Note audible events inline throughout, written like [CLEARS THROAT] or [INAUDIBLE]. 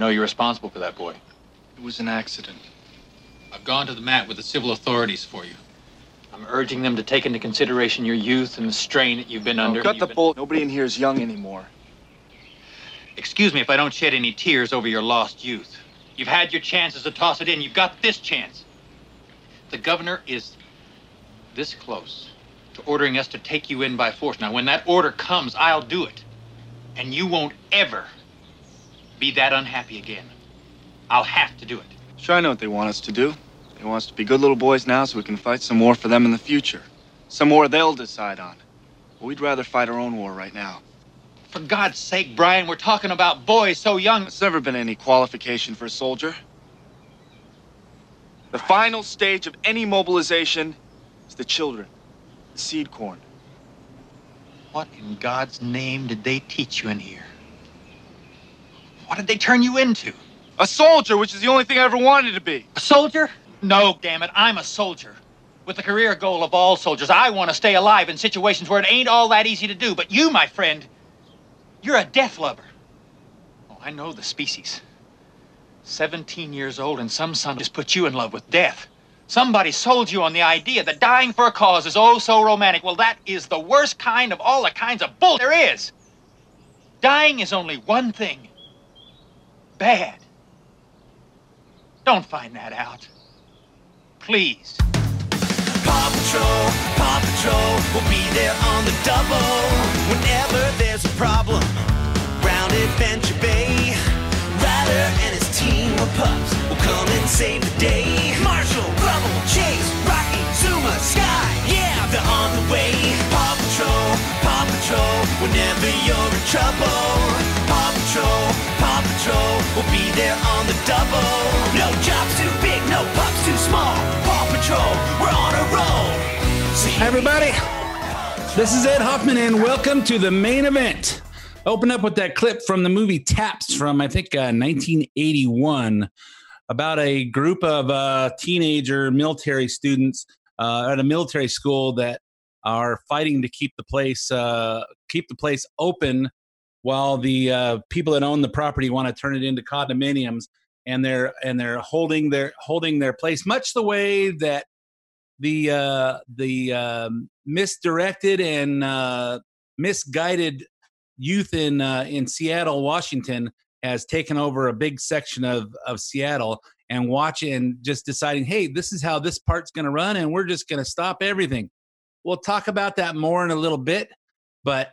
You know you're responsible for that boy. It was an accident. I've gone to the mat with the civil authorities for you. I'm urging them to take into consideration your youth and the strain that you've been Oh, under. cut You've the been- bull. Nobody in here is young anymore. Excuse me if I don't shed any tears over your lost youth. You've had your chances to toss it in. You've got this chance. The governor is this close to ordering us to take you in by force. Now, when that order comes, I'll do it. And you won't ever be that unhappy again. I'll have to do it. Sure, I know what they want us to do. They want us to be good little boys now so we can fight some war for them in the future. Some war they'll decide on. But we'd rather fight our own war right now. For God's sake, Brian, we're talking about boys so young. It's never been any qualification for a soldier. The final stage of any mobilization is the children, the seed corn. What in God's name did they teach you in here? What did they turn you into? A soldier, which is the only thing I ever wanted to be. A soldier? No, damn it, I'm a soldier. With the career goal of all soldiers, I want to stay alive in situations where it ain't all that easy to do. But you, my friend, you're a death lover. Oh, I know the species. 17 years old, and some son just put you in love with death. Somebody sold you on the idea that dying for a cause is oh so romantic. Well, that is the worst kind of all the kinds of bull there is. Dying is only one thing bad. Don't find that out. Please. Paw Patrol, Paw Patrol will be there on the double whenever there's a problem. Round Adventure Bay, and his team of pups will come and save the day. Marshall, Rubble, Chase, Rocky, Zuma, Sky, yeah, they're on the way. Paw Patrol, Paw Patrol, whenever you're in trouble. Paw Patrol, Will be there on the double. No job's too big, no too small. Paw Patrol, we're on a roll. Hi, everybody. This is Ed Hoffman, and welcome to the main event. Open up with that clip from the movie Taps from, I think, uh, 1981 about a group of uh, teenager military students uh, at a military school that are fighting to keep the place uh, keep the place open while the uh, people that own the property want to turn it into condominiums and they're and they're holding their holding their place much the way that the uh, the um, misdirected and uh, misguided youth in uh, in Seattle, Washington, has taken over a big section of of Seattle and watching just deciding, hey, this is how this part's going to run, and we're just going to stop everything. We'll talk about that more in a little bit, but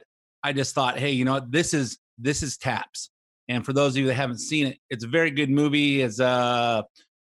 I just thought, hey, you know what? This is this is Taps, and for those of you that haven't seen it, it's a very good movie. It's uh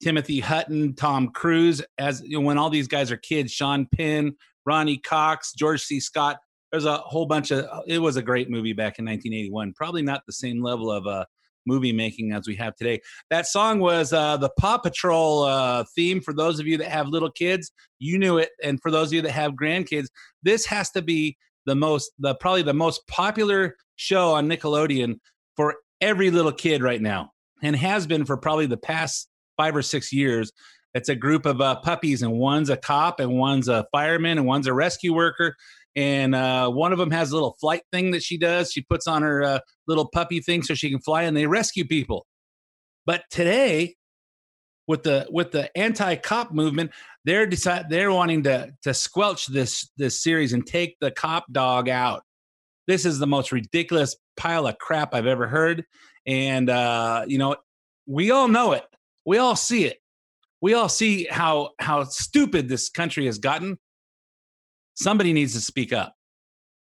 Timothy Hutton, Tom Cruise, as you know, when all these guys are kids, Sean Penn, Ronny Cox, George C. Scott. There's a whole bunch of. It was a great movie back in 1981. Probably not the same level of uh, movie making as we have today. That song was uh, the Paw Patrol uh, theme. For those of you that have little kids, you knew it, and for those of you that have grandkids, this has to be the most, the probably the most popular show on Nickelodeon for every little kid right now, and has been for probably the past five or six years. It's a group of uh, puppies, and one's a cop, and one's a fireman, and one's a rescue worker. And uh, one of them has a little flight thing that she does. She puts on her uh, little puppy thing so she can fly, and they rescue people. But today, with the with the anti-cop movement, they're decide they're wanting to to squelch this this series and take the cop dog out. This is the most ridiculous pile of crap I've ever heard. And uh, you know, we all know it. We all see it. We all see how how stupid this country has gotten. Somebody needs to speak up.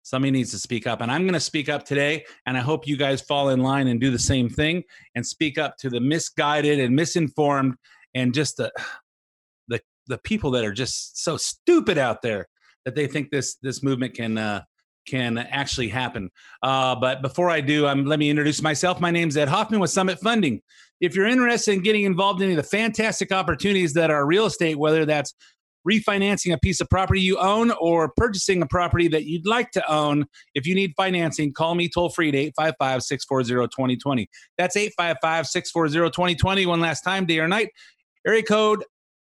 Somebody needs to speak up. And I'm going to speak up today. And I hope you guys fall in line and do the same thing and speak up to the misguided and misinformed and just the [SIGHS] the the people that are just so stupid out there that they think this this movement can uh can actually happen. Uh, but before I do, um, let me introduce myself. My name is Ed Hoffman with Summit Funding. If you're interested in getting involved in any of the fantastic opportunities that are real estate, whether that's refinancing a piece of property you own or purchasing a property that you'd like to own, if you need financing, call me toll free at 855 640 2020. That's 855 640 2020. One last time, day or night. Area code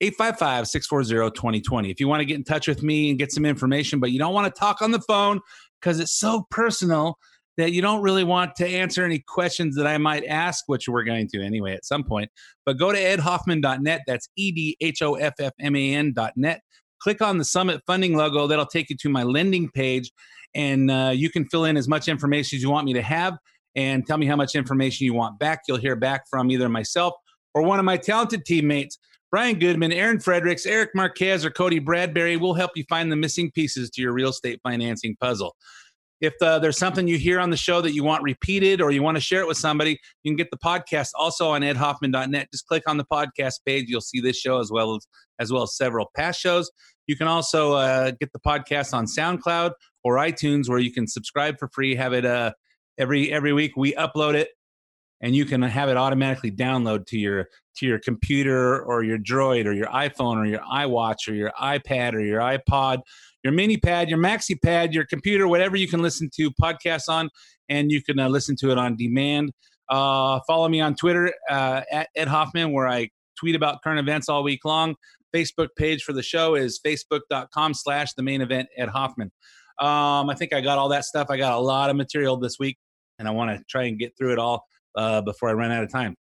855 640 2020. If you want to get in touch with me and get some information, but you don't want to talk on the phone because it's so personal, that you don't really want to answer any questions that I might ask, which we're going to anyway at some point, but go to edhoffman.net. That's E D H O F F M A N.net. Click on the Summit Funding logo. That'll take you to my lending page, and uh, you can fill in as much information as you want me to have and tell me how much information you want back. You'll hear back from either myself or one of my talented teammates. Brian Goodman, Aaron Fredericks, Eric Marquez, or Cody Bradbury will help you find the missing pieces to your real estate financing puzzle. If uh, there's something you hear on the show that you want repeated or you want to share it with somebody, you can get the podcast also on edhoffman.net. Just click on the podcast page. You'll see this show as well as, as well as several past shows. You can also uh, get the podcast on SoundCloud or iTunes where you can subscribe for free, have it uh, every every week we upload it and you can have it automatically download to your to your computer or your droid or your iphone or your iwatch or your ipad or your ipod your mini pad your maxi pad your computer whatever you can listen to podcasts on and you can uh, listen to it on demand. Uh, follow me on twitter uh, at ed hoffman where i tweet about current events all week long. Facebook page for the show is facebook.com slash the main event ed hoffman. Um, i think i got all that stuff. I got a lot of material this week and i want to try and get through it all uh, before I run out of time.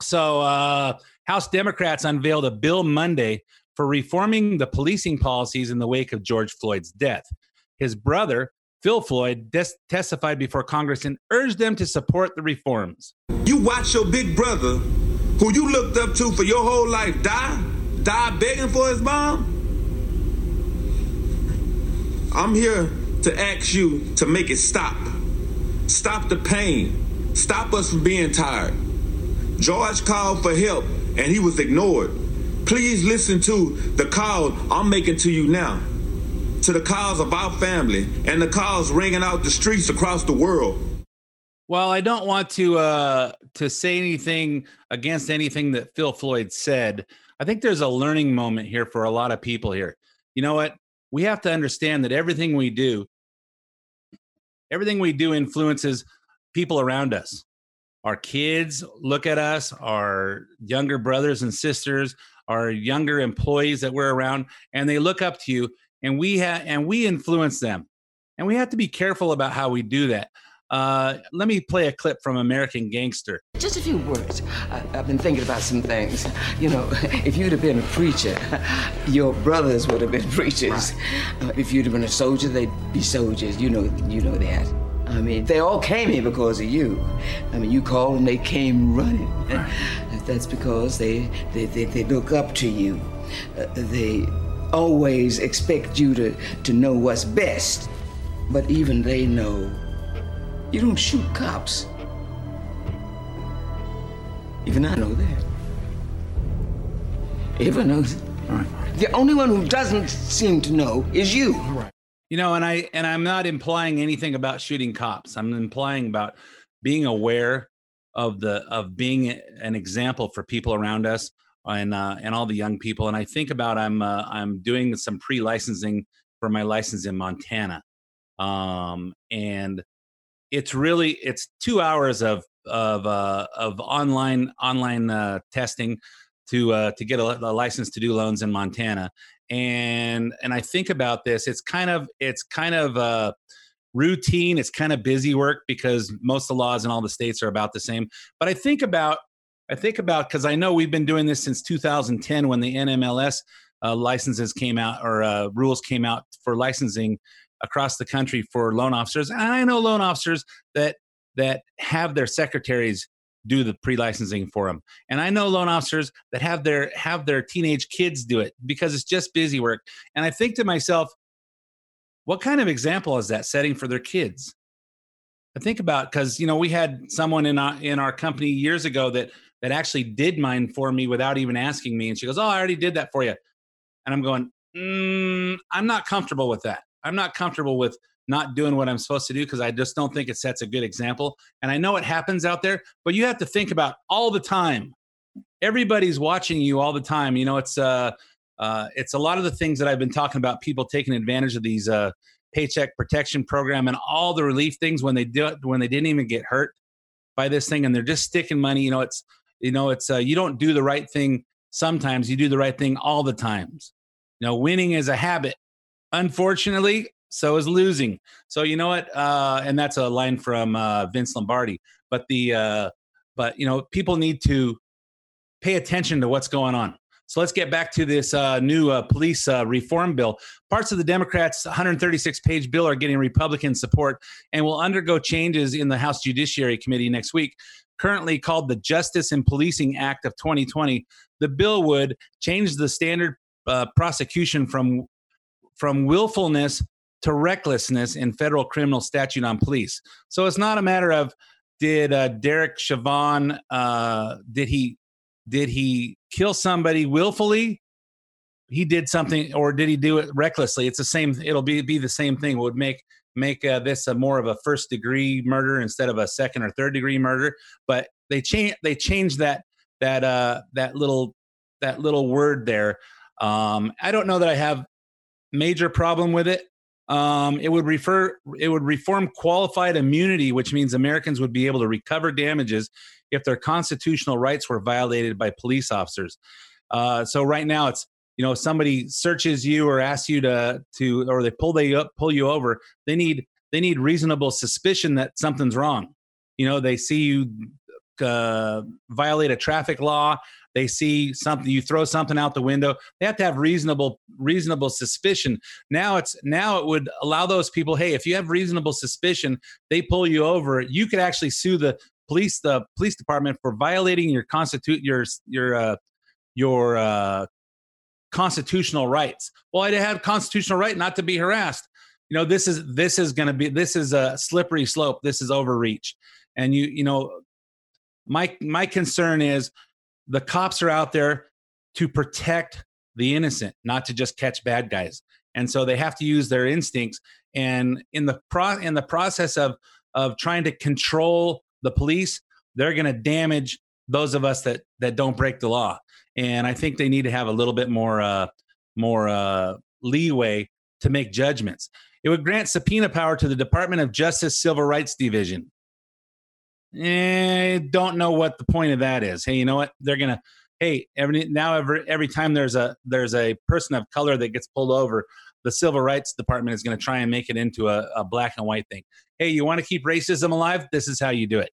So, uh, House Democrats unveiled a bill Monday for reforming the policing policies in the wake of George Floyd's death. His brother, Phil Floyd, des- testified before Congress and urged them to support the reforms. You watch your big brother, who you looked up to for your whole life, die, die begging for his mom. I'm here to ask you to make it stop. Stop the pain. Stop us from being tired. George called for help and he was ignored. Please listen to the call I'm making to you now. To the calls of our family and the calls ringing out the streets across the world. Well, I don't want to uh, to say anything against anything that Phil Floyd said. I think there's a learning moment here for a lot of people here. You know what? We have to understand that everything we do, everything we do influences people around us. Our kids look at us, our younger brothers and sisters, our younger employees that we're around, and they look up to you, and we have and we influence them, and we have to be careful about how we do that. Uh, let me play a clip from American Gangster. Just a few words. I, I've been thinking about some things. You know, [LAUGHS] if you'd have been a preacher, [LAUGHS] your brothers would have been [LAUGHS] preachers. Uh, if you'd have been a soldier, they'd be soldiers. You know, you know that. I mean, they all came here because of you. I mean, you called and they came running. [LAUGHS] That's because they, they, they, they look up to you. Uh, they always expect you to, to know what's best. But even they know you don't shoot cops. Even I know that. Everyone knows it. The only one who doesn't seem to know is you. You know, and I and I'm not implying anything about shooting cops. I'm implying about being aware of the of being an example for people around us and uh, and all the young people. And I think about I'm uh, I'm doing some pre licensing for my license in Montana, um, and it's really it's two hours of of uh, of online online uh, testing to uh, to get a, a license to do loans in Montana. And and I think about this. It's kind of it's kind of routine. It's kind of busy work because most of the laws in all the states are about the same. But I think about I think about because I know we've been doing this since 2010 when the NMLS uh, licenses came out or uh, rules came out for licensing across the country for loan officers. And I know loan officers that that have their secretaries do the pre-licensing for them. And I know loan officers that have their have their teenage kids do it because it's just busy work. And I think to myself, what kind of example is that setting for their kids? I think about because you know we had someone in our in our company years ago that that actually did mine for me without even asking me, and she goes, "Oh, I already did that for you," and I'm going, mm, "I'm not comfortable with that. I'm not comfortable with not doing what I'm supposed to do because I just don't think it sets a good example. And I know it happens out there, but you have to think about all the time. Everybody's watching you all the time. You know, it's uh, uh, it's a lot of the things that I've been talking about. People taking advantage of these uh, paycheck protection program and all the relief things when they do it when they didn't even get hurt by this thing, and they're just sticking money. You know, it's you know, it's uh, you don't do the right thing sometimes. You do the right thing all the times. You know, winning is a habit. Unfortunately, so is losing. So you know what? Uh, and that's a line from uh, Vince Lombardi. But the uh, but you know people need to pay attention to what's going on. So let's get back to this uh, new uh, police uh, reform bill. Parts of the Democrats' 136 page bill are getting Republican support and will undergo changes in the House Judiciary Committee next week. Currently called the Justice and Policing Act of 2020, the bill would change the standard uh, prosecution from from willfulness to recklessness in federal criminal statute on police. So it's not a matter of did uh, Derek Chauvin uh, did he did he kill somebody willfully? He did something, or did he do it recklessly? It's the same. It'll be be the same thing. It would make make uh, this a more of a first degree murder instead of a second or third degree murder. But they change they changed that that uh, that little that little word there. Um, I don't know that I have major problem with it. Um, it would refer it would reform qualified immunity, which means Americans would be able to recover damages if their constitutional rights were violated by police officers. Uh, so right now, it's you know somebody searches you or asks you to to or they pull they up pull you over. They need they need reasonable suspicion that something's wrong. You know they see you uh, violate a traffic law they see something you throw something out the window they have to have reasonable reasonable suspicion. Now it's now it would allow those people hey if you have reasonable suspicion they pull you over. You could actually sue the police the police department for violating your constitute your your uh, your uh, constitutional rights. Well i have constitutional right not to be harassed. You know this is this is going to be this is a slippery slope. This is overreach and you you know my my concern is the cops are out there to protect the innocent, not to just catch bad guys. And so they have to use their instincts. And in the pro in the process of of trying to control the police, they're going to damage those of us that that don't break the law. And I think they need to have a little bit more uh, more uh, leeway to make judgments. It would grant subpoena power to the Department of Justice Civil Rights Division eh, don't know what the point of that is. Hey, you know what? They're gonna hey every now every every time there's a there's a person of color that gets pulled over, the civil rights department is to try and make it into a, a black and white thing. Hey, you want to keep racism alive? This is how you do it.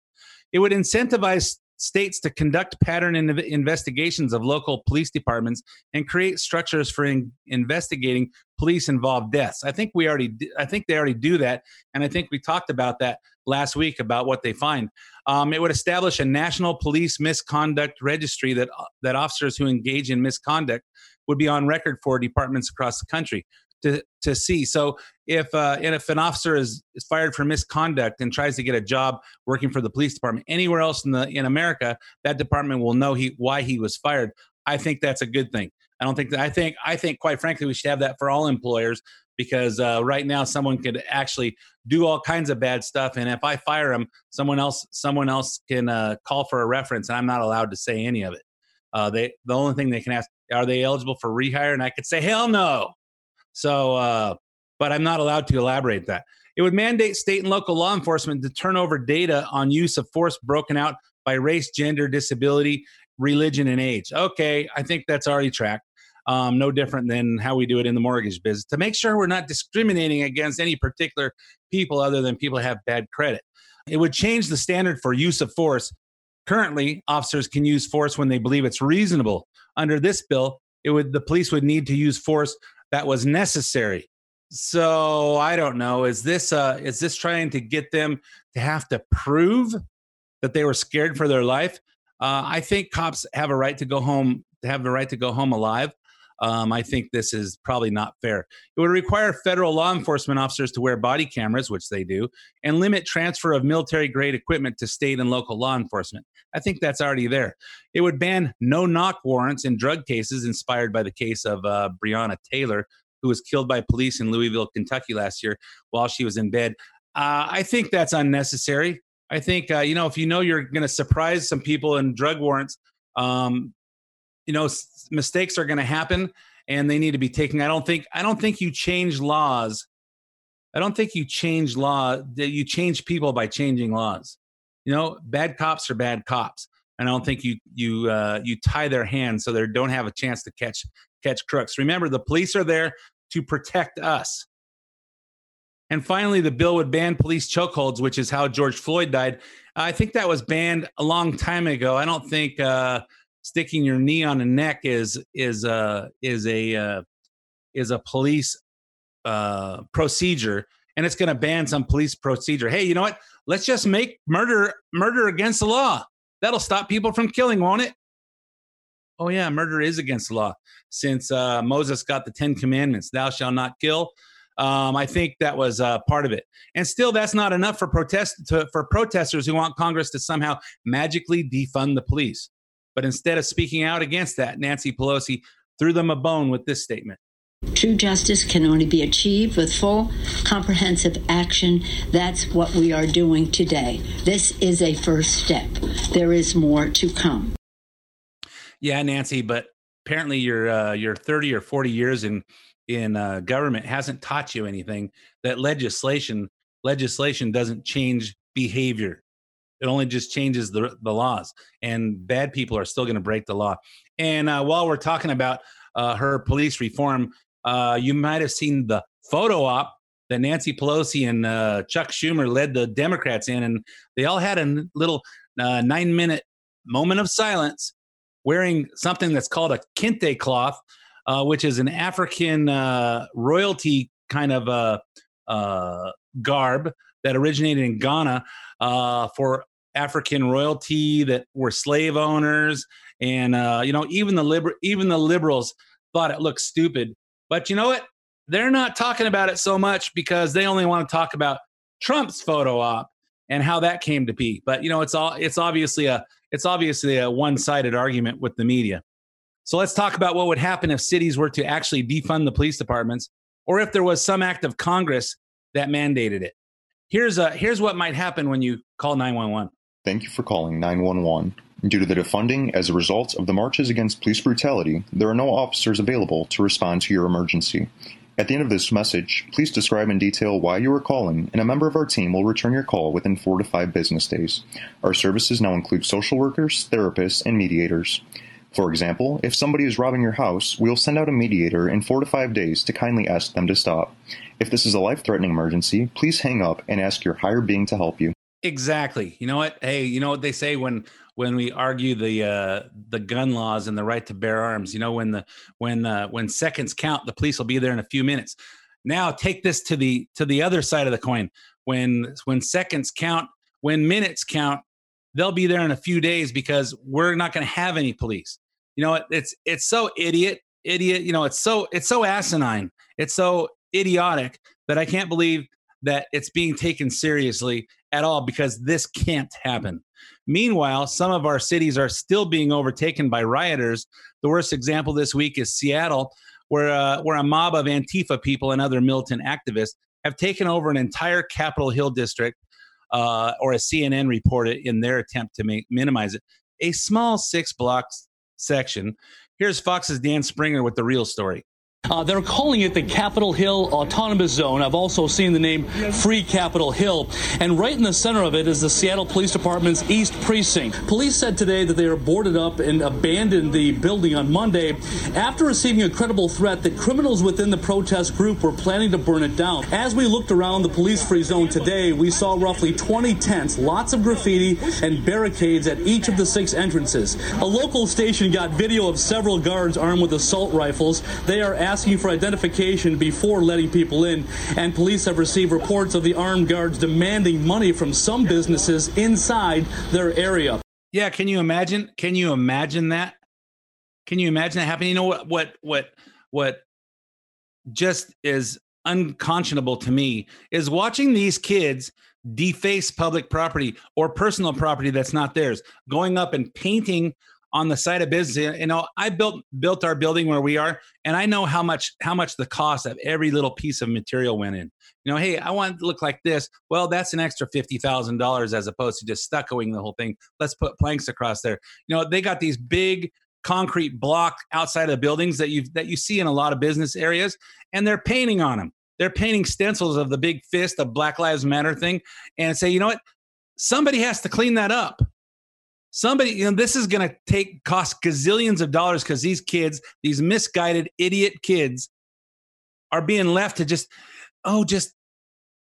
It would incentivize states to conduct pattern in- investigations of local police departments and create structures for in- investigating police involved deaths. I think we already I think they already do that and I think we talked about that last week about what they find. Um, it would establish a national police misconduct registry that that officers who engage in misconduct would be on record for departments across the country to to see. So if uh, and if an officer is, is fired for misconduct and tries to get a job working for the police department anywhere else in the in America, that department will know he why he was fired. I think that's a good thing. I don't think that I think I think quite frankly we should have that for all employers because uh, right now someone could actually do all kinds of bad stuff and if I fire them someone else someone else can uh, call for a reference and I'm not allowed to say any of it. Uh, they the only thing they can ask are they eligible for rehire and I could say hell no. So, uh, but I'm not allowed to elaborate that. It would mandate state and local law enforcement to turn over data on use of force broken out by race, gender, disability, religion, and age. Okay, I think that's already tracked. Um, no different than how we do it in the mortgage business to make sure we're not discriminating against any particular people other than people have bad credit. It would change the standard for use of force. Currently, officers can use force when they believe it's reasonable. Under this bill, it would the police would need to use force that was necessary. So I don't know. Is this uh, is this trying to get them to have to prove that they were scared for their life? Uh, I think cops have a right to go home. Have the right to go home alive. Um, I think this is probably not fair. It would require federal law enforcement officers to wear body cameras, which they do, and limit transfer of military grade equipment to state and local law enforcement. I think that's already there. It would ban no knock warrants in drug cases inspired by the case of uh, Breonna Taylor, who was killed by police in Louisville, Kentucky last year while she was in bed. Uh, I think that's unnecessary. I think, uh, you know, if you know you're going to surprise some people in drug warrants, um, you know mistakes are going to happen and they need to be taken. I don't think i don't think you change laws. I don't think you change law that you change people by changing laws. You know bad cops are bad cops and i don't think you you uh, you tie their hands so they don't have a chance to catch catch crooks. Remember the police are there to protect us. And finally, the bill would ban police chokeholds, which is how George Floyd died. I think that was banned a long time ago. I don't think uh, sticking your knee on a neck is is uh, is a uh, is a police uh, procedure, and it's going to ban some police procedure. Hey, you know what? Let's just make murder murder against the law. That'll stop people from killing, won't it? Oh yeah, murder is against the law since uh, Moses got the Ten Commandments: "Thou shalt not kill." Um, I think that was uh, part of it. And still, that's not enough for protest to, for protesters who want Congress to somehow magically defund the police. But instead of speaking out against that, Nancy Pelosi threw them a bone with this statement. True justice can only be achieved with full, comprehensive action. That's what we are doing today. This is a first step. There is more to come. Yeah, Nancy, but apparently you're uh, you're 30 or 40 years in in uh, government hasn't taught you anything that legislation legislation doesn't change behavior it only just changes the, the laws and bad people are still going to break the law. And uh, while we're talking about uh, her police reform uh, you might have seen the photo op that nancy pelosi and uh, chuck schumer led the democrats in and they all had a little uh, nine minute moment of silence wearing something that's called a kente cloth uh, which is an African royalty kind of garb that originated in Ghana uh, for African royalty that were slave owners, and uh, you know even the liber- even the liberals thought it looked stupid. But you know what? They're not talking about it so much because they only want to talk about Trump's photo op and how that came to be. But you know, it's all it's obviously a it's obviously a one-sided argument with the media. So let's talk about what would happen if cities were to actually defund the police departments or if there was some act of Congress that mandated it. Here's a here's what might happen when you call 911. Thank you for calling 911. Due to the defunding as a result of the marches against police brutality, there are no officers available to respond to your emergency. At the end of this message, please describe in detail why you are calling, and a member of our team will return your call within four to five business days. Our services now include social workers, therapists, and mediators. For example, if somebody is robbing your house, we'll send out a mediator in four to five days to kindly ask them to stop. If this is a life threatening emergency, please hang up and ask your higher being to help you. Exactly. You know what? Hey, you know what they say when when we argue the uh, the gun laws and the right to bear arms. You know when the when uh, when seconds count, the police will be there in a few minutes. Now take this to the to the other side of the coin. When when seconds count, when minutes count, they'll be there in a few days because we're not going to have any police. You know, it's it's so idiot, idiot. You know, it's so it's so asinine. It's so idiotic that I can't believe that it's being taken seriously at all because this can't happen. Meanwhile, some of our cities are still being overtaken by rioters. The worst example this week is Seattle, where uh, where a mob of Antifa people and other militant activists have taken over an entire Capitol Hill district uh, or as CNN reported in their attempt to make, minimize it, a small six blocks section. Here's Fox's Dan Springer with the real story. Uh, they're calling it the Capitol Hill Autonomous Zone. I've also seen the name Free Capitol Hill. And right in the center of it is the Seattle Police Department's East Precinct. Police said today that they are boarded up and abandoned the building on Monday after receiving a credible threat that criminals within the protest group were planning to burn it down. As we looked around the police free zone today, we saw roughly 20 tents, lots of graffiti, and barricades at each of the six entrances. A local station got video of several guards armed with assault rifles. They are asking for identification before letting people in, and police have received reports of the armed guards demanding money from some businesses inside their area. Yeah, can you imagine? Can you imagine that? Can you imagine that happening? You know what what what what just is unconscionable to me is watching these kids deface public property or personal property that's not theirs, going up and painting on the side of business. Mm-hmm. You know i built built our building where we are and i know how much how much the cost of every little piece of material went in. You know hey i want it to look like this. Well that's an extra $50000 as opposed to just stuccoing the whole thing. Let's put planks across there. You know they got these big concrete block outside of buildings that you that you see in a lot of business areas and they're painting on them they're painting stencils of the big fist of black lives matter thing and say you know what? Somebody has to clean that up somebody you know this is going to take cost gazillions of dollars because these kids these misguided idiot kids are being left to just oh just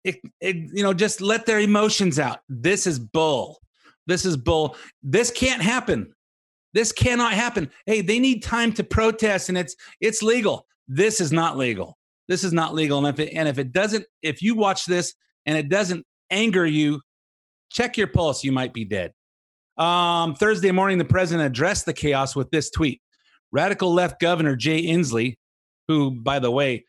it, it, you know, just let their emotions out. This is bull. This is bull. This can't happen. This cannot happen. Hey, they need time to protest, and it's it's legal. This is not legal. This is not legal. And if it, and if it doesn't, if you watch this and it doesn't anger you, check your pulse. You might be dead. Um, Thursday morning, the president addressed the chaos with this tweet. Radical left Governor Jay Inslee, who, by the way,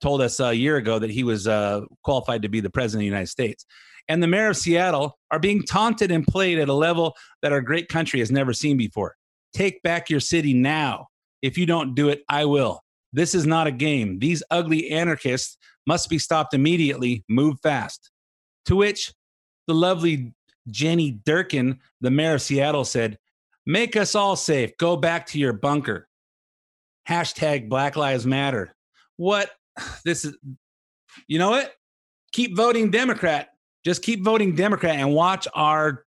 told us a year ago that he was uh, qualified to be the president of the United States, and the mayor of Seattle are being taunted and played at a level that our great country has never seen before. Take back your city now. If you don't do it, I will. This is not a game. These ugly anarchists must be stopped immediately. Move fast. To which the lovely Jenny Durkan, the mayor of Seattle, said, Make us all safe. Go back to your bunker. Hashtag Black Lives Matter. What? [SIGHS] This is, you know what? Keep voting Democrat. Just keep voting Democrat and watch our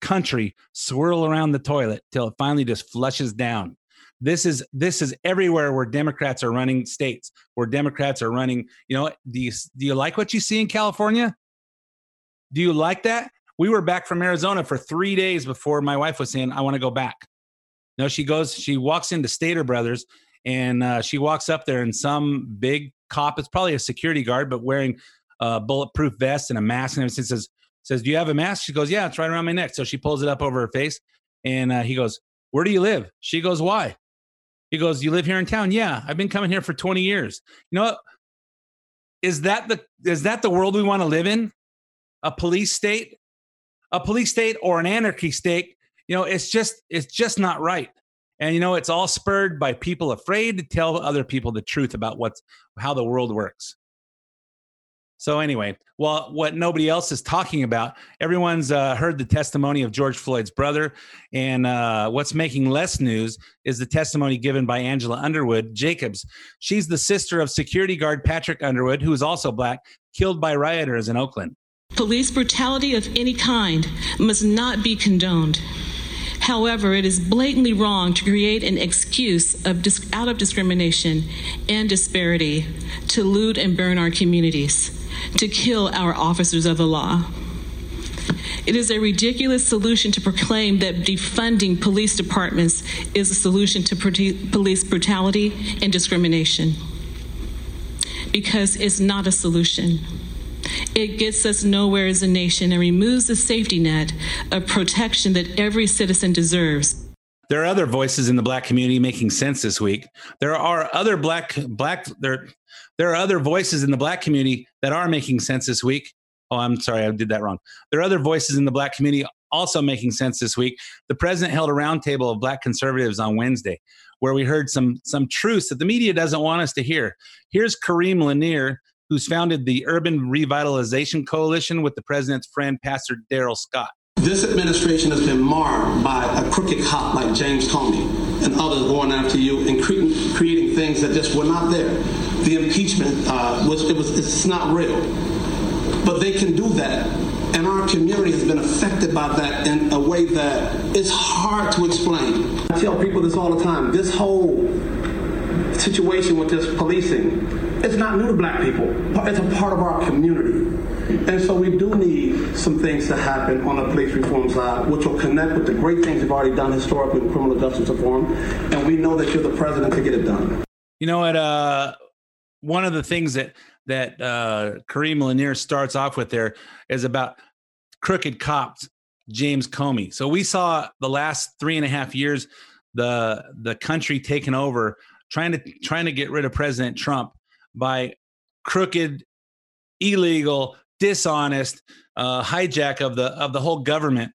country swirl around the toilet till it finally just flushes down. This is this is everywhere where Democrats are running states, where Democrats are running. You know, do you do you like what you see in California? Do you like that? We were back from Arizona for three days before my wife was saying, "I want to go back." No, she goes. She walks into Stater Brothers, and uh, she walks up there, and some big cop. It's probably a security guard, but wearing a bulletproof vest and a mask, and everything says, "says Do you have a mask?" She goes, "Yeah, it's right around my neck." So she pulls it up over her face, and uh, he goes, "Where do you live?" She goes, "Why?" He goes, "You live here in town?" Yeah, I've been coming here for 20 years. You know, what? is that the is that the world we want to live in? A police state, a police state, or an anarchy state? You know, it's just it's just not right. And you know, it's all spurred by people afraid to tell other people the truth about what's how the world works. So anyway, well, what nobody else is talking about, everyone's uh, heard the testimony of George Floyd's brother, and uh, what's making less news is the testimony given by Angela Underwood Jacobs. She's the sister of security guard Patrick Underwood, who is also black, killed by rioters in Oakland. Police brutality of any kind must not be condoned. However, it is blatantly wrong to create an excuse of out of discrimination and disparity to loot and burn our communities, to kill our officers of the law. It is a ridiculous solution to proclaim that defunding police departments is a solution to police brutality and discrimination. Because it's not a solution. It gets us nowhere as a nation and removes the safety net of protection that every citizen deserves. There are other voices in the black community making sense this week. There are other black black there there are other voices in the black community that are making sense this week. Oh, I'm sorry, I did that wrong. There are other voices in the black community also making sense this week. The president held a roundtable of black conservatives on Wednesday where we heard some some truths that the media doesn't want us to hear. Here's Kareem Lanier, who's founded the Urban Revitalization Coalition with the president's friend, Pastor Darrell Scott. This administration has been marred by a crooked cop like James Comey and others going after you and creating, creating things that just were not there. The impeachment uh, was it was it's not real, but they can do that, and our community has been affected by that in a way that it's hard to explain. I tell people this all the time. This whole situation with this policing it's not new to black people. It's a part of our community. And so we do need some things to happen on the police reform side, which will connect with the great things we've already done historically with criminal justice reform. And we know that you're the president to get it done. You know what? Uh, one of the things that that uh, Kareem Lanier starts off with there is about crooked cops, James Comey. So we saw the last three and a half years the the country taken over, trying to trying to get rid of President Trump by crooked, illegal, dishonest uh, hijack of the of the whole government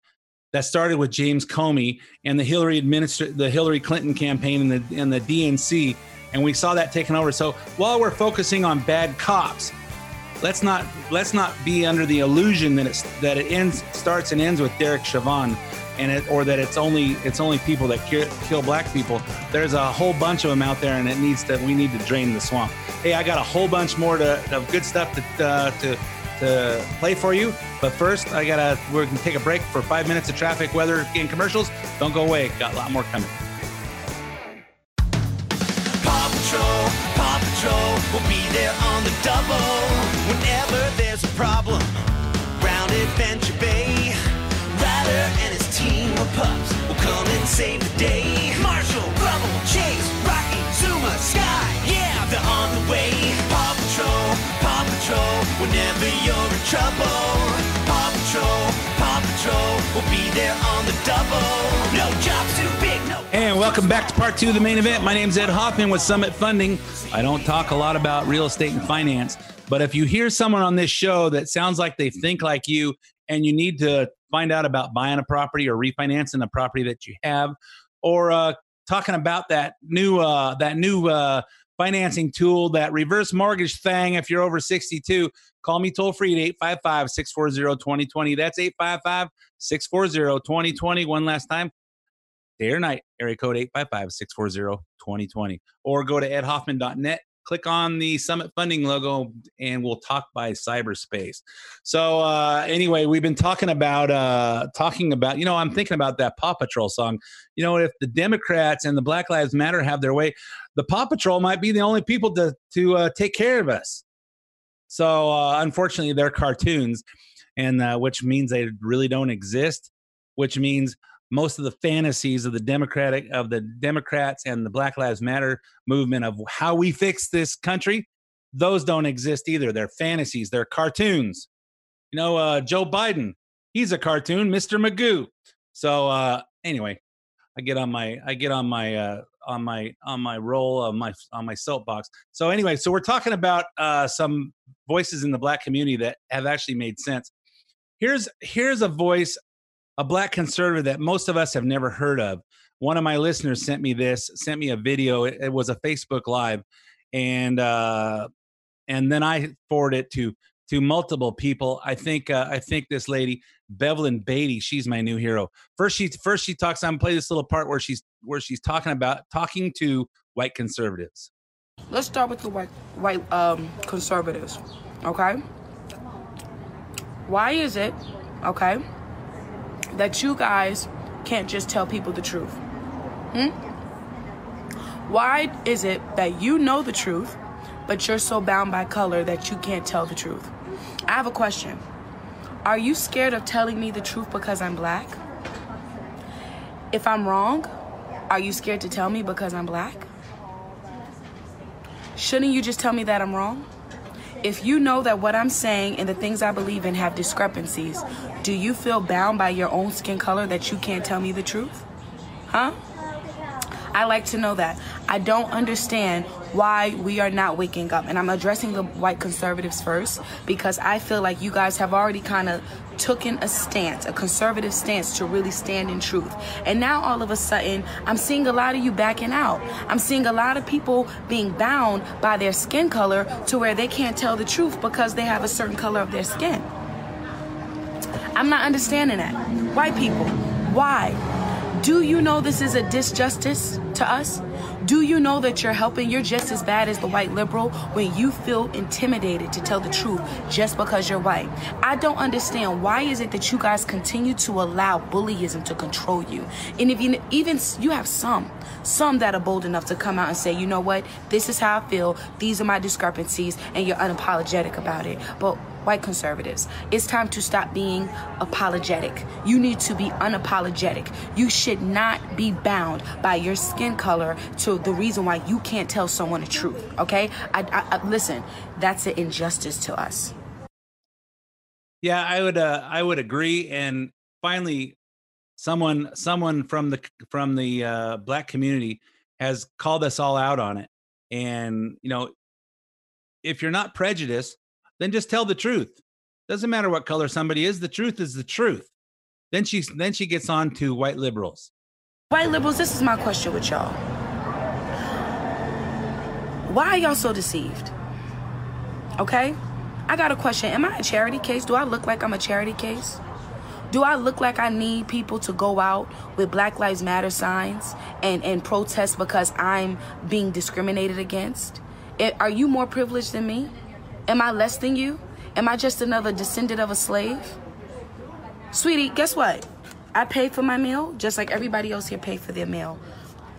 that started with James Comey and the Hillary administra- the Hillary Clinton campaign and the and the DNC, and we saw that taken over. So while we're focusing on bad cops, let's not let's not be under the illusion that it's that it ends starts and ends with Derek Chauvin and it or that it's only it's only people that kill, kill black people. There's a whole bunch of them out there, and it needs to we need to drain the swamp. Hey, I got a whole bunch more to, of good stuff to uh, to to play for you. But first, I gotta we're gonna take a break for five minutes of traffic, weather, and commercials. Don't go away. Got a lot more coming. Paw Patrol, Paw Patrol. Will be there on the double. Whenever there's a problem, save the day. Marshall, Chase, Rocky, Zuma, Sky, yeah, they're on the way. Paw Patrol, Paw Patrol, whenever you're in trouble. Paw Patrol, Paw Patrol will be there on the double. No job's too big, no. And welcome back to part two of the main event. My name's Ed Hoffman with Summit Funding. I don't talk a lot about real estate and finance, but if you hear someone on this show that sounds like they think like you and you need to find out about buying a property or refinancing a property that you have, or uh, talking about that new uh, that new uh, financing tool, that reverse mortgage thing, if you're over 62, call me toll free at 855 640 2020. That's 855 640 2020. One last time day or night, area code 855-640-2020. Or go to edhoffman.net, click on the Summit Funding logo, and we'll talk by cyberspace. So uh, anyway, we've been talking about uh, talking about, you know, I'm thinking about that Paw Patrol song. You know, if the Democrats and the Black Lives Matter have their way, the Paw Patrol might be the only people to to uh, take care of us. So uh, unfortunately, they're cartoons, and uh, which means they really don't exist. Which means most of the fantasies of the democratic of the democrats and the black lives matter movement of how we fix this country those don't exist either. They're fantasies. They're cartoons. You know uh, joe biden he's a cartoon mr magoo. So uh, anyway i get on my i get on my uh, on my on my roll on my on my soapbox. So anyway so we're talking about uh, some voices in the black community that have actually made sense. Here's here's a voice a black conservative that most of us have never heard of. One of my listeners sent me this, sent me a video. It, it was a Facebook Live, and uh, and then I forwarded it to to multiple people. I think uh, I think this lady Bevelyn Beatty, she's my new hero. First, she first she talks. I'm play this little part where she's where she's talking about talking to white conservatives. Let's start with the white white um, conservatives. Okay. Why is it? Okay that you guys can't just tell people the truth? Hmm? Why is it that you know the truth, but you're so bound by color that you can't tell the truth? I have a question. Are you scared of telling me the truth because I'm black? If I'm wrong, are you scared to tell me because I'm black? Shouldn't you just tell me that I'm wrong? If you know that what I'm saying and the things I believe in have discrepancies, do you feel bound by your own skin color that you can't tell me the truth? Huh? I like to know that. I don't understand why we are not waking up. And I'm addressing the white conservatives first because I feel like you guys have already kind of taken a stance, a conservative stance to really stand in truth. And now all of a sudden, I'm seeing a lot of you backing out. I'm seeing a lot of people being bound by their skin color to where they can't tell the truth because they have a certain color of their skin. I'm not understanding that. White people, why? Do you know this is a disjustice to us? Do you know that you're helping? You're just as bad as the white liberal when you feel intimidated to tell the truth just because you're white. I don't understand why is it that you guys continue to allow bullyism to control you? And if you even you have some some that are bold enough to come out and say, "You know what? This is how I feel. These are my discrepancies," and you're unapologetic about it. But white conservatives, it's time to stop being apologetic. You need to be unapologetic. You should not be bound by your skin color to the reason why you can't tell someone the truth. Okay? I, I, I listen. That's an injustice to us. Yeah, I would. Uh, I would agree. And finally, someone, someone from the from the uh, black community has called us all out on it. And you know, if you're not prejudiced, then just tell the truth. Doesn't matter what color somebody is. The truth is the truth. Then she then she gets on to white liberals. White liberals, this is my question with y'all. Why are y'all so deceived? Okay? I got a question. Am I a charity case? Do I look like I'm a charity case? Do I look like I need people to go out with Black Lives Matter signs and, and protest because I'm being discriminated against? It, are you more privileged than me? Am I less than you? Am I just another descendant of a slave? Sweetie, guess what? I pay for my meal just like everybody else here paid for their meal.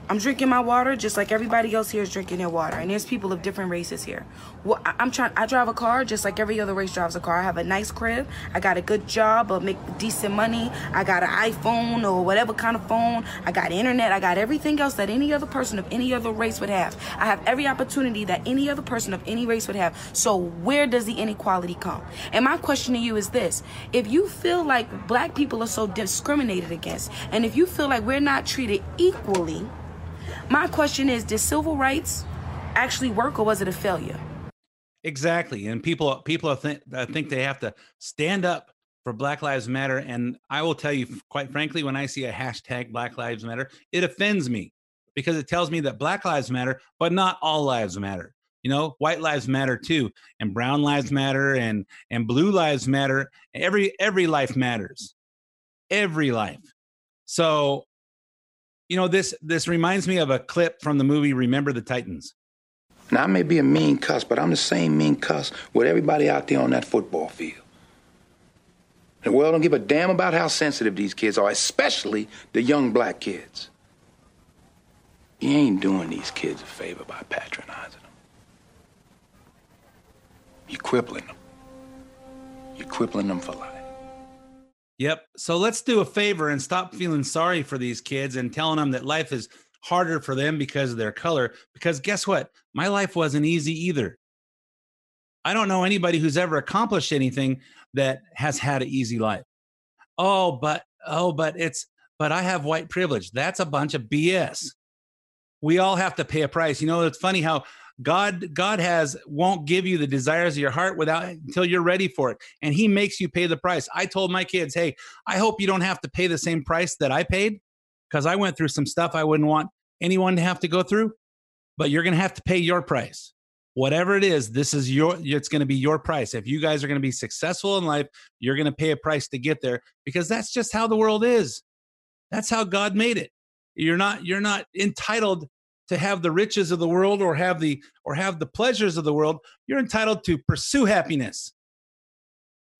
I'm drinking my water just like everybody else here is drinking their water. And there's people of different races here. Well, I'm trying. I drive a car just like every other race drives a car. I have a nice crib. I got a good job. I make decent money. I got an iPhone or whatever kind of phone. I got internet. I got everything else that any other person of any other race would have. I have every opportunity that any other person of any race would have. So where does the inequality come? And my question to you is this: If you feel like black people are so discriminated against, and if you feel like we're not treated equally, my question is: Did civil rights actually work, or was it a failure? Exactly, and people people think think they have to stand up for Black Lives Matter, and I will tell you, quite frankly, when I see a hashtag Black Lives Matter, it offends me because it tells me that Black Lives Matter, but not all lives matter. You know, white lives matter too, and brown lives matter, and and blue lives matter. Every every life matters, every life. So, you know, this this reminds me of a clip from the movie Remember the Titans. Now, I may be a mean cuss, but I'm the same mean cuss with everybody out there on that football field. The world don't give a damn about how sensitive these kids are, especially the young black kids. You ain't doing these kids a favor by patronizing them. You're crippling them. You're crippling them for life. Yep. So let's do a favor and stop feeling sorry for these kids and telling them that life is harder for them because of their color. Because guess what? My life wasn't easy either. I don't know anybody who's ever accomplished anything that has had an easy life. Oh, but, oh, but it's, but I have white privilege. That's a bunch of BS. We all have to pay a price. You know, it's funny how God God has won't give you the desires of your heart without until you're ready for it. And he makes you pay the price. I told my kids, "Hey, I hope you don't have to pay the same price that I paid because I went through some stuff I wouldn't want anyone to have to go through, but you're going to have to pay your price. Whatever it is, this is your it's going to be your price. If you guys are going to be successful in life, you're going to pay a price to get there because that's just how the world is. That's how God made it. You're not you're not entitled to have the riches of the world or have the or have the pleasures of the world you're entitled to pursue happiness.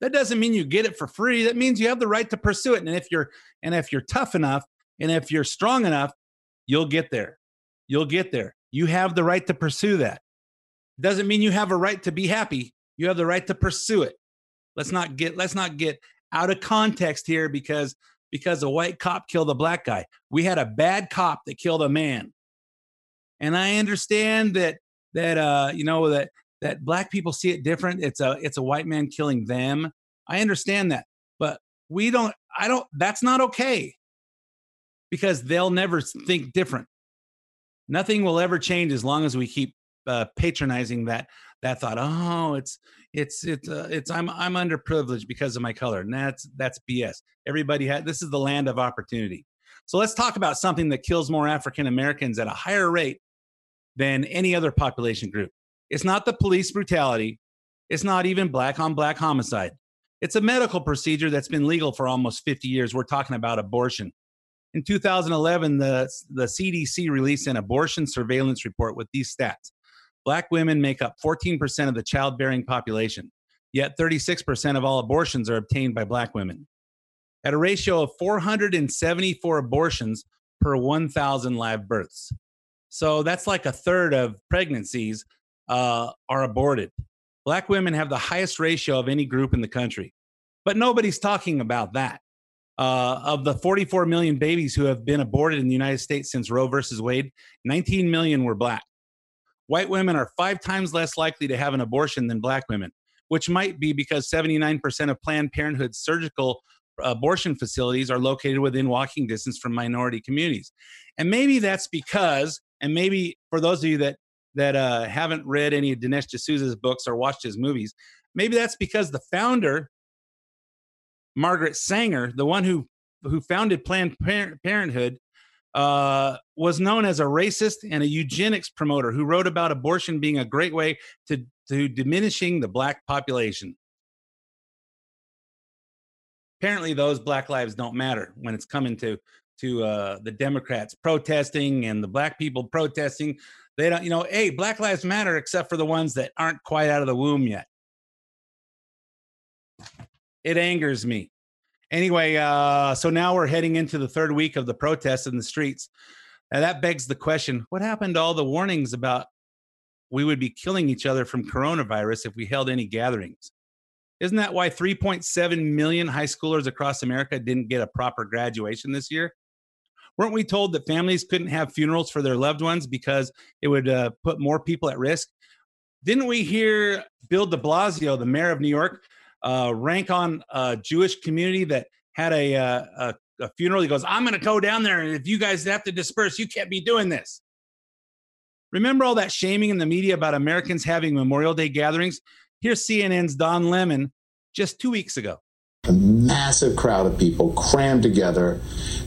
That doesn't mean you get it for free. That means you have the right to pursue it. And if you're and if you're tough enough and if you're strong enough you'll get there. You'll get there. You have the right to pursue that. Doesn't mean you have a right to be happy. You have the right to pursue it. Let's not get let's not get out of context here because because a white cop killed a black guy. We had a bad cop that killed a man and I understand that that uh, you know that that black people see it different. It's a it's a white man killing them. I understand that, but we don't. I don't. That's not okay because they'll never think different. Nothing will ever change as long as we keep uh, patronizing that that thought. Oh, it's it's it's uh, it's I'm I'm underprivileged because of my color, and that's that's BS. Everybody had this is the land of opportunity. So let's talk about something that kills more African Americans at a higher rate than any other population group. It's not the police brutality. It's not even black on black homicide. It's a medical procedure that's been legal for almost 50 years. We're talking about abortion. In 2011, the, the CDC released an abortion surveillance report with these stats. Black women make up 14% of the childbearing population, yet 36% of all abortions are obtained by black women. At a ratio of 474 abortions per 1,000 live births. So that's like a third of pregnancies uh, are aborted. Black women have the highest ratio of any group in the country, but nobody's talking about that. Uh, of the 44 million babies who have been aborted in the United States since Roe versus Wade, 19 million were black. White women are five times less likely to have an abortion than black women, which might be because 79% of Planned Parenthood surgical abortion facilities are located within walking distance from minority communities. And maybe that's because and maybe for those of you that that uh, haven't read any of Dinesh D'Souza's books or watched his movies, maybe that's because the founder, Margaret Sanger, the one who who founded Planned Parenthood, uh, was known as a racist and a eugenics promoter who wrote about abortion being a great way to to diminishing the black population. Apparently, those black lives don't matter when it's coming to to uh, the Democrats protesting and the black people protesting. They don't, you know, hey, Black Lives Matter, except for the ones that aren't quite out of the womb yet. It angers me. Anyway, uh, so now we're heading into the third week of the protests in the streets. And that begs the question what happened to all the warnings about we would be killing each other from coronavirus if we held any gatherings? Isn't that why 3.7 million high schoolers across America didn't get a proper graduation this year? Weren't we told that families couldn't have funerals for their loved ones because it would uh, put more people at risk? Didn't we hear Bill de Blasio, the mayor of New York, uh, rank on a Jewish community that had a, uh, a, a funeral? He goes, I'm going to go down there, and if you guys have to disperse, you can't be doing this. Remember all that shaming in the media about Americans having Memorial Day gatherings? Here's CNN's Don Lemon just two weeks ago. A massive crowd of people crammed together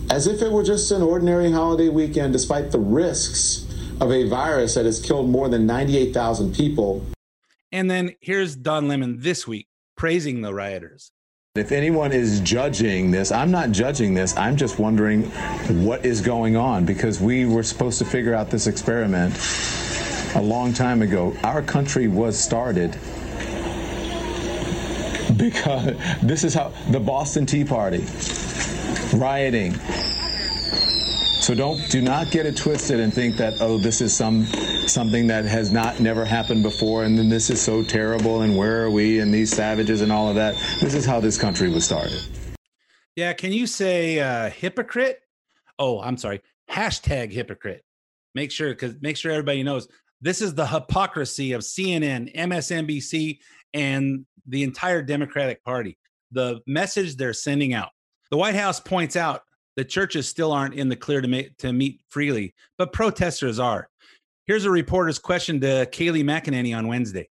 as if it were just an ordinary holiday weekend, despite the risks of a virus that has killed more than 98,000 people. And then here's Don Lemon this week praising the rioters. If anyone is judging this, I'm not judging this. I'm just wondering what is going on because we were supposed to figure out this experiment a long time ago. Our country was started [LAUGHS] because this is how the Boston Tea Party rioting. So don't do not get it twisted and think that oh this is some something that has not never happened before and then this is so terrible and where are we and these savages and all of that. This is how this country was started. Yeah, can you say uh, hypocrite? Oh, I'm sorry. Hashtag hypocrite. Make sure because make sure everybody knows this is the hypocrisy of CNN, MSNBC, and the entire Democratic Party. The message they're sending out. The White House points out that churches still aren't in the clear to, make, to meet freely, but protesters are. Here's a reporter's question to Kayleigh McEnany on Wednesday.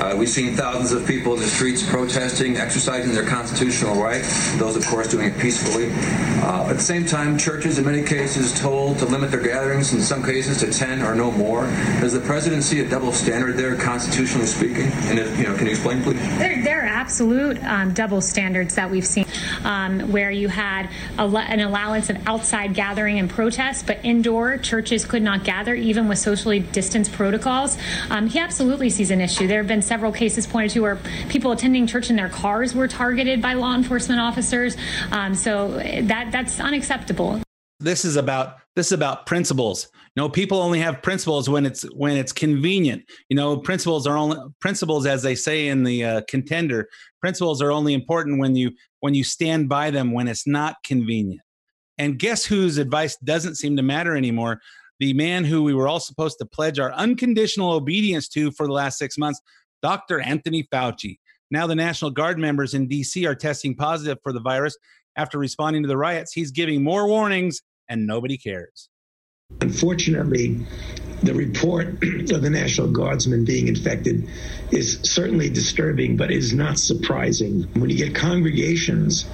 Uh, we've seen thousands of people in the streets protesting, exercising their constitutional right, those, of course, doing it peacefully. Uh, at the same time, churches, in many cases, told to limit their gatherings, in some cases to 10 or no more. Does the president see a double standard there, constitutionally speaking? And, if, you know, can you explain, please? There, there are absolute um, double standards that we've seen, um, where you had an allowance of outside gathering and protest, but indoor churches could not gather, even with socially distanced protocols. Um, he absolutely sees an issue. There have been several cases pointed to where people attending church in their cars were targeted by law enforcement officers. Um, so that that's unacceptable. This is about this is about principles. You know, people only have principles when it's when it's convenient. You know, principles are only principles, as they say in the uh, contender. Principles are only important when you when you stand by them when it's not convenient. And guess whose advice doesn't seem to matter anymore? The man who we were all supposed to pledge our unconditional obedience to for the last six months, Dr. Anthony Fauci. Now, the National Guard members in DC are testing positive for the virus. After responding to the riots, he's giving more warnings and nobody cares. Unfortunately, the report [CLEARS THROAT] of the National Guardsmen being infected is certainly disturbing, but is not surprising. When you get congregations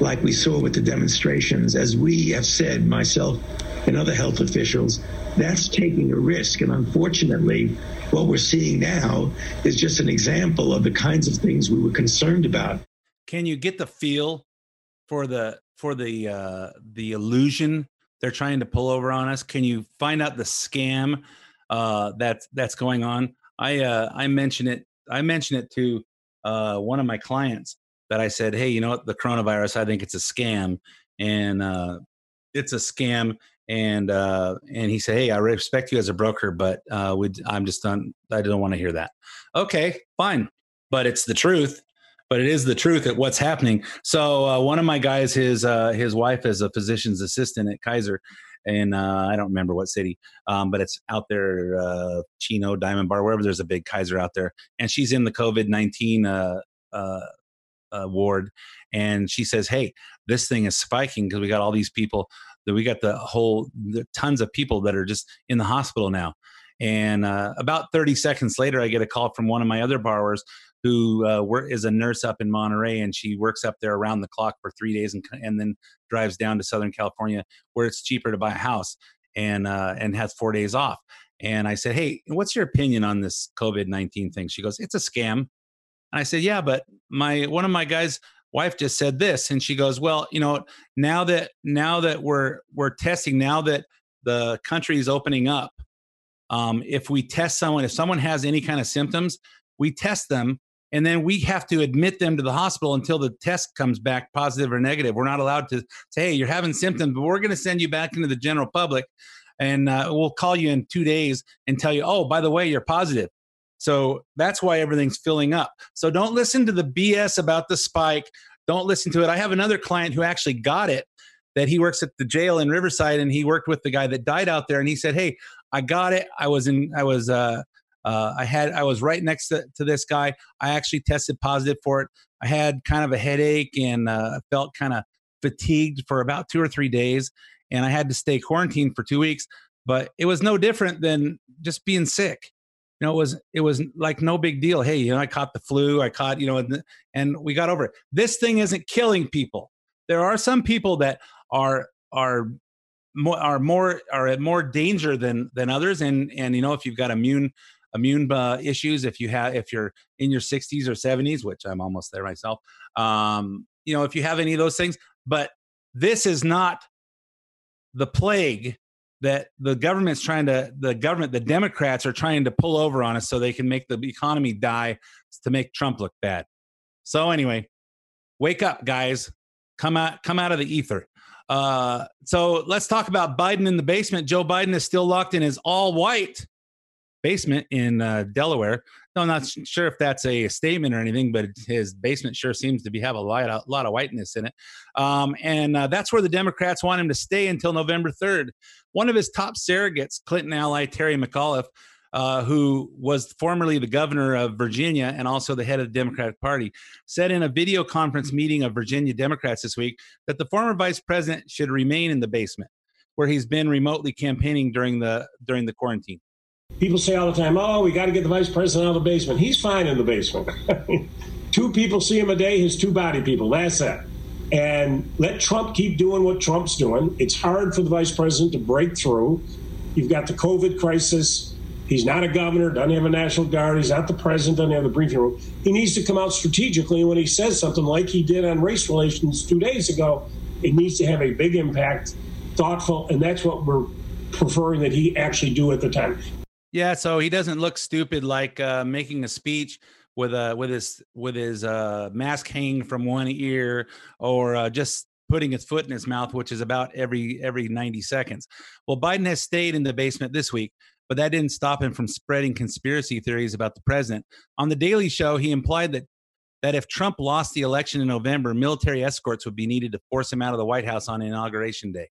like we saw with the demonstrations, as we have said, myself and other health officials, that's taking a risk. And unfortunately, what we're seeing now is just an example of the kinds of things we were concerned about. Can you get the feel for the for the uh, the illusion they're trying to pull over on us? Can you find out the scam uh, that's that's going on? I uh, I mentioned it. I mentioned it to uh, one of my clients that I said, "Hey, you know what? The coronavirus. I think it's a scam, and uh, it's a scam." And uh, and he said, "Hey, I respect you as a broker, but uh, would I'm just done. I don't want to hear that." Okay, fine, but it's the truth but it is the truth at what's happening. So uh, one of my guys, his uh, his wife is a physician's assistant at Kaiser, and uh, I don't remember what city, um, but it's out there, uh, Chino, Diamond Bar, wherever there's a big Kaiser out there, and she's in the COVID nineteen uh, ward, and she says, "Hey, this thing is spiking because we got all these people." That we got the whole the tons of people that are just in the hospital now. And uh, about 30 seconds later, I get a call from one of my other borrowers who uh, is a nurse up in Monterey, and she works up there around the clock for three days, and and then drives down to Southern California where it's cheaper to buy a house, and uh, and has four days off. And I said, "Hey, what's your opinion on this COVID nineteen thing?" She goes, "It's a scam." And I said, "Yeah, but my one of my guys." Wife just said this and she goes well you know now that now that we're we're testing now that the country is opening up um, if we test someone if someone has any kind of symptoms we test them and then we have to admit them to the hospital until the test comes back positive or negative. We're not allowed to say, "Hey, you're having symptoms, but we're going to send you back into the general public." and uh, we'll call you in two days and tell you, oh, by the way, you're positive. So that's why everything's filling up. So don't listen to the BS about the spike. Don't listen to it. I have another client who actually got it that he works at the jail in Riverside and he worked with the guy that died out there and he said, "Hey, I got it. I was in I was uh uh, I had I was right next to, to this guy. I actually tested positive for it. I had kind of a headache and uh, felt kind of fatigued for about two or three days, and I had to stay quarantined for two weeks. But it was no different than just being sick. You know, it was it was like no big deal. Hey, you know, I caught the flu. I caught you know, and, and we got over it. This thing isn't killing people. There are some people that are are more are more are at more danger than than others and and you know if you've got immune immune uh, issues if you have if you're in your 60s or 70s which i'm almost there myself um, you know if you have any of those things but this is not the plague that the government's trying to the government the democrats are trying to pull over on us so they can make the economy die to make trump look bad. So anyway wake up guys. Come out come out of the ether. Uh, so let's talk about biden in the basement. Joe biden is still locked in his all white basement in uh, Delaware. No, I'm not sure if that's a statement or anything, but his basement sure seems to be have a lot, a lot of whiteness in it. Um, and uh, that's where the Democrats want him to stay until November 3rd. One of his top surrogates, Clinton ally Terry McAuliffe, uh, who was formerly the governor of Virginia and also the head of the Democratic Party, said in a video conference meeting of Virginia Democrats this week that the former vice president should remain in the basement, where he's been remotely campaigning during the during the quarantine. People say all the time, oh, we got to get the vice president out of the basement. He's fine in the basement. [LAUGHS] two people see him a day, his two body people. That's it. And let Trump keep doing what Trump's doing. It's hard for the vice president to break through. You've got the COVID crisis. He's not a governor, doesn't have a national guard. He's not the president, doesn't have the briefing room. He needs to come out strategically. And when he says something like he did on race relations two days ago, it needs to have a big impact, thoughtful, and that's what we're preferring that he actually do at the time. Yeah, so he doesn't look stupid like uh, making a speech with a with his with his uh, mask hanging from one ear or uh, just putting his foot in his mouth, which is about every every 90 seconds. Well, Biden has stayed in the basement this week, but that didn't stop him from spreading conspiracy theories about the president. On the Daily Show, he implied that that if Trump lost the election in November, military escorts would be needed to force him out of the White House on inauguration day.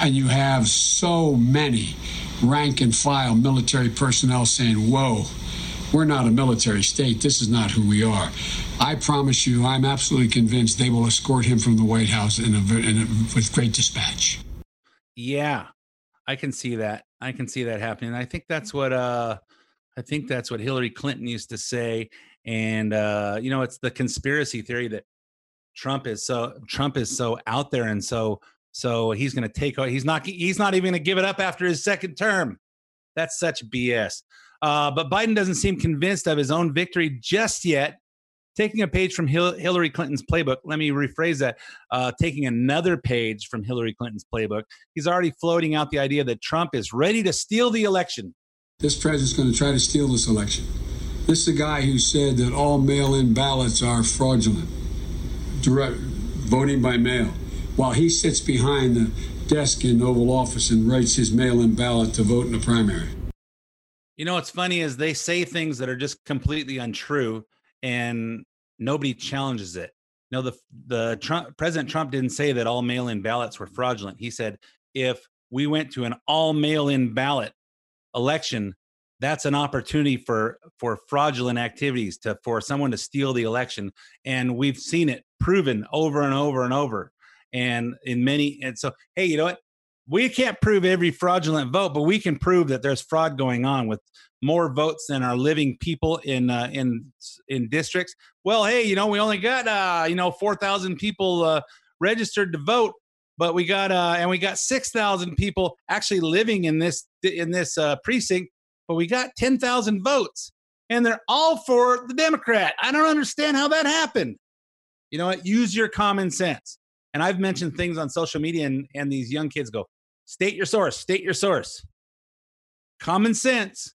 And you have so many rank and file military personnel saying, whoa, we're not a military state. This is not who we are. I promise you, I'm absolutely convinced they will escort him from the White House in a, in a, with great dispatch. Yeah, I can see that. I can see that happening. I think that's what uh, I think that's what Hillary Clinton used to say. And uh, you know, it's the conspiracy theory that Trump is so Trump is so out there and so so he's going to take. He's not. He's not even going to give it up after his second term. That's such BS. Uh, but Biden doesn't seem convinced of his own victory just yet. Taking a page from Hil- Hillary Clinton's playbook, let me rephrase that. Uh, taking another page from Hillary Clinton's playbook, he's already floating out the idea that Trump is ready to steal the election. This president's going to try to steal this election. This is a guy who said that all mail in ballots are fraudulent, direct voting by mail while he sits behind the desk in the Oval Office and writes his mail in ballot to vote in the primary. You know what's funny is they say things that are just completely untrue and nobody challenges it. No, the the Trump, President Trump didn't say that all mail-in ballots were fraudulent. He said if we went to an all mail-in ballot election, that's an opportunity for for fraudulent activities to for someone to steal the election, and we've seen it proven over and over and over and in many and so hey you know what? We can't prove every fraudulent vote but we can prove that there's fraud going on with more votes than are living people in uh, in in districts. Well hey you know we only got uh you know 4000 people uh registered to vote but we got uh and we got 6000 people actually living in this in this uh precinct but we got 10,000 votes and they're all for the democrat. I don't understand how that happened. You know what? Use your common sense and I've mentioned things on social media, and, and these young kids go, state your source, state your source. Common sense,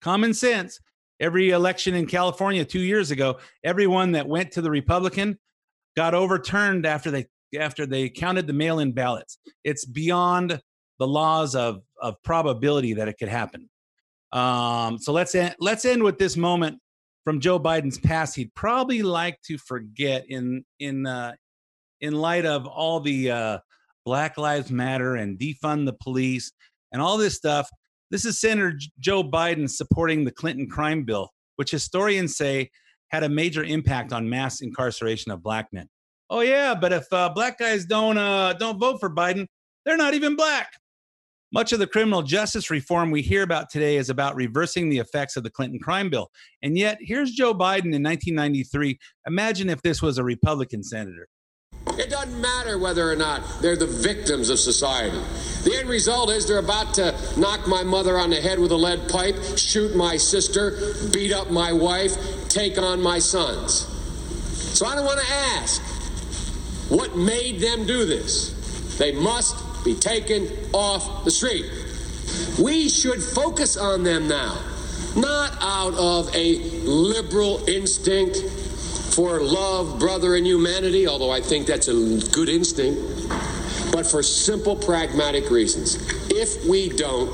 common sense. Every election in California two years ago, everyone that went to the Republican got overturned after they after they counted the mail-in ballots. It's beyond the laws of of probability that it could happen. Um, so let's end, let's end with this moment from Joe Biden's past. He'd probably like to forget in in uh, in light of all the uh, Black Lives Matter and defund the police and all this stuff. This is Senator Joe Biden supporting the Clinton crime bill, which historians say had a major impact on mass incarceration of black men. Oh yeah, but if uh, black guys don't uh, don't vote for Biden, they're not even black. Much of the criminal justice reform we hear about today is about reversing the effects of the Clinton crime bill. And yet, here's Joe Biden in 1993. Imagine if this was a Republican senator. It doesn't matter whether or not they're the victims of society. The end result is they're about to knock my mother on the head with a lead pipe, shoot my sister, beat up my wife, take on my sons. So I don't want to ask what made them do this. They must be taken off the street. We should focus on them now, not out of a liberal instinct for love, brother, and humanity, although I think that's a good instinct, but for simple, pragmatic reasons. If we don't,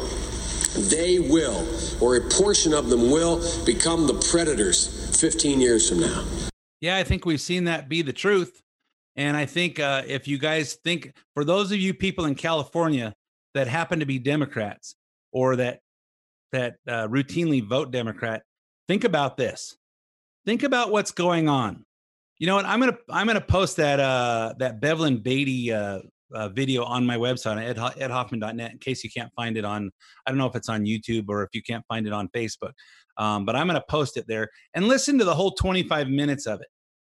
they will, or a portion of them will, become the predators 15 years from now. Yeah, I think we've seen that be the truth. And I think uh, if you guys think, for those of you people in California that happen to be Democrats or that that uh, routinely vote Democrat, think about this. Think about what's going on. You know what? I'm gonna I'm gonna post that uh, that Bevelyn Beatty uh, uh, video on my website ed, edhoffman.net in case you can't find it on I don't know if it's on YouTube or if you can't find it on Facebook. Um, but I'm to post it there and listen to the whole 25 minutes of it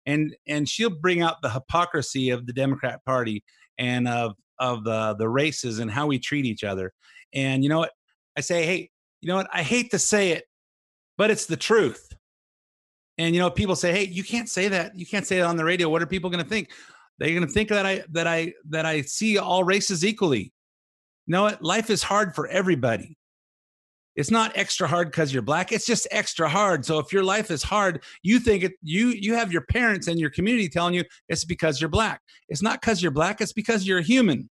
and and she'll bring out the hypocrisy of the Democrat Party and of of the the races and how we treat each other. And you know what? I say, hey, you know what? I hate to say it, but it's the truth. And you know, people say, hey, you can't say that. You can't say it on the radio. What are people going to think? They're going to think that I that I that I see all races equally. You know what? Life is hard for everybody. It's not extra hard because you're black. It's just extra hard. So if your life is hard, you think it you you have your parents and your community telling you it's because you're black. It's not because you're black, it's because you're a human.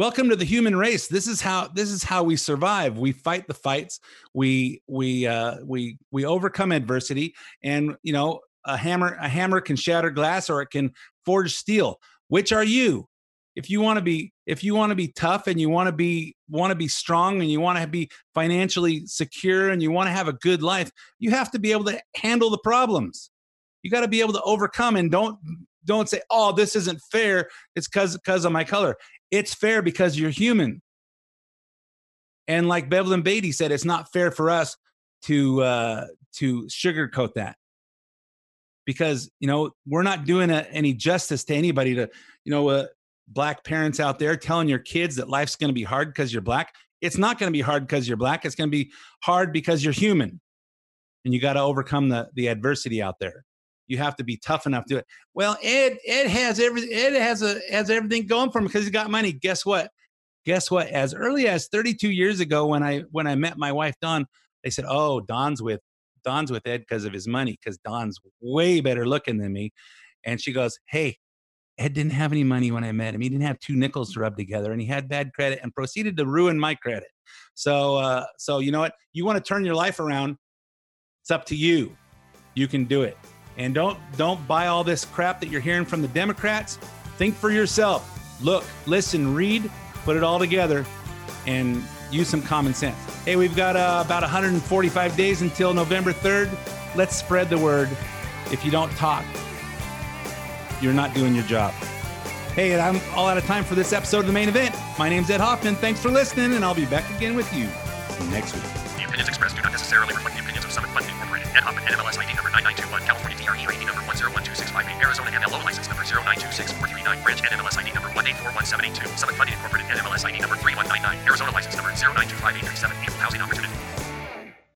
Welcome to the human race. This is how this is how we survive. We fight the fights. We we uh we we overcome adversity and you know a hammer a hammer can shatter glass or it can forge steel. Which are you? if you want to be if you want to be tough and you want to be want to be strong and you want to be financially secure and you want to have a good life you have to be able to handle the problems you got to be able to overcome and don't don't say oh this isn't fair it's because because of my color it's fair because you're human and like bevelyn beatty said it's not fair for us to uh to sugarcoat that because you know we're not doing a, any justice to anybody to you know uh, black parents out there telling your kids that life's going to be hard because you're black. It's not going to be hard because you're black. It's going to be hard because you're human. And you got to overcome the, the adversity out there. You have to be tough enough to do it. Well, Ed, Ed has every Ed has a has everything going for him because he's got money. Guess what? Guess what? As early as 32 years ago, when I when I met my wife Dawn, they said, "Oh, Don's with Don's with Ed because of his money, because Don's way better looking than me." And she goes, "Hey, Ed didn't have any money when I met him. He didn't have two nickels to rub together, and he had bad credit and proceeded to ruin my credit. So, uh, so you know what? You want to turn your life around? It's up to you. You can do it, and don't don't buy all this crap that you're hearing from the Democrats. Think for yourself. Look, listen, read, put it all together, and use some common sense. Hey, we've got uh, about 145 days until November 3rd. Let's spread the word. If you don't talk, you're not doing your job. Hey, I'm all out of time for this episode of the main event. My name's Ed Hoffman. Thanks for listening, and I'll be back again with you next week. The opinions expressed do not necessarily reflect the opinions Summit Funding Incorporated. Ed Hoffman, NMLS ID number 9921, California DRE ID number 1012658, Arizona MLO license number 0926439, branch NMLS ID number 1841782, Summit Funding Incorporated, NMLS ID number 3199, Arizona license number 0925837, equal housing opportunity.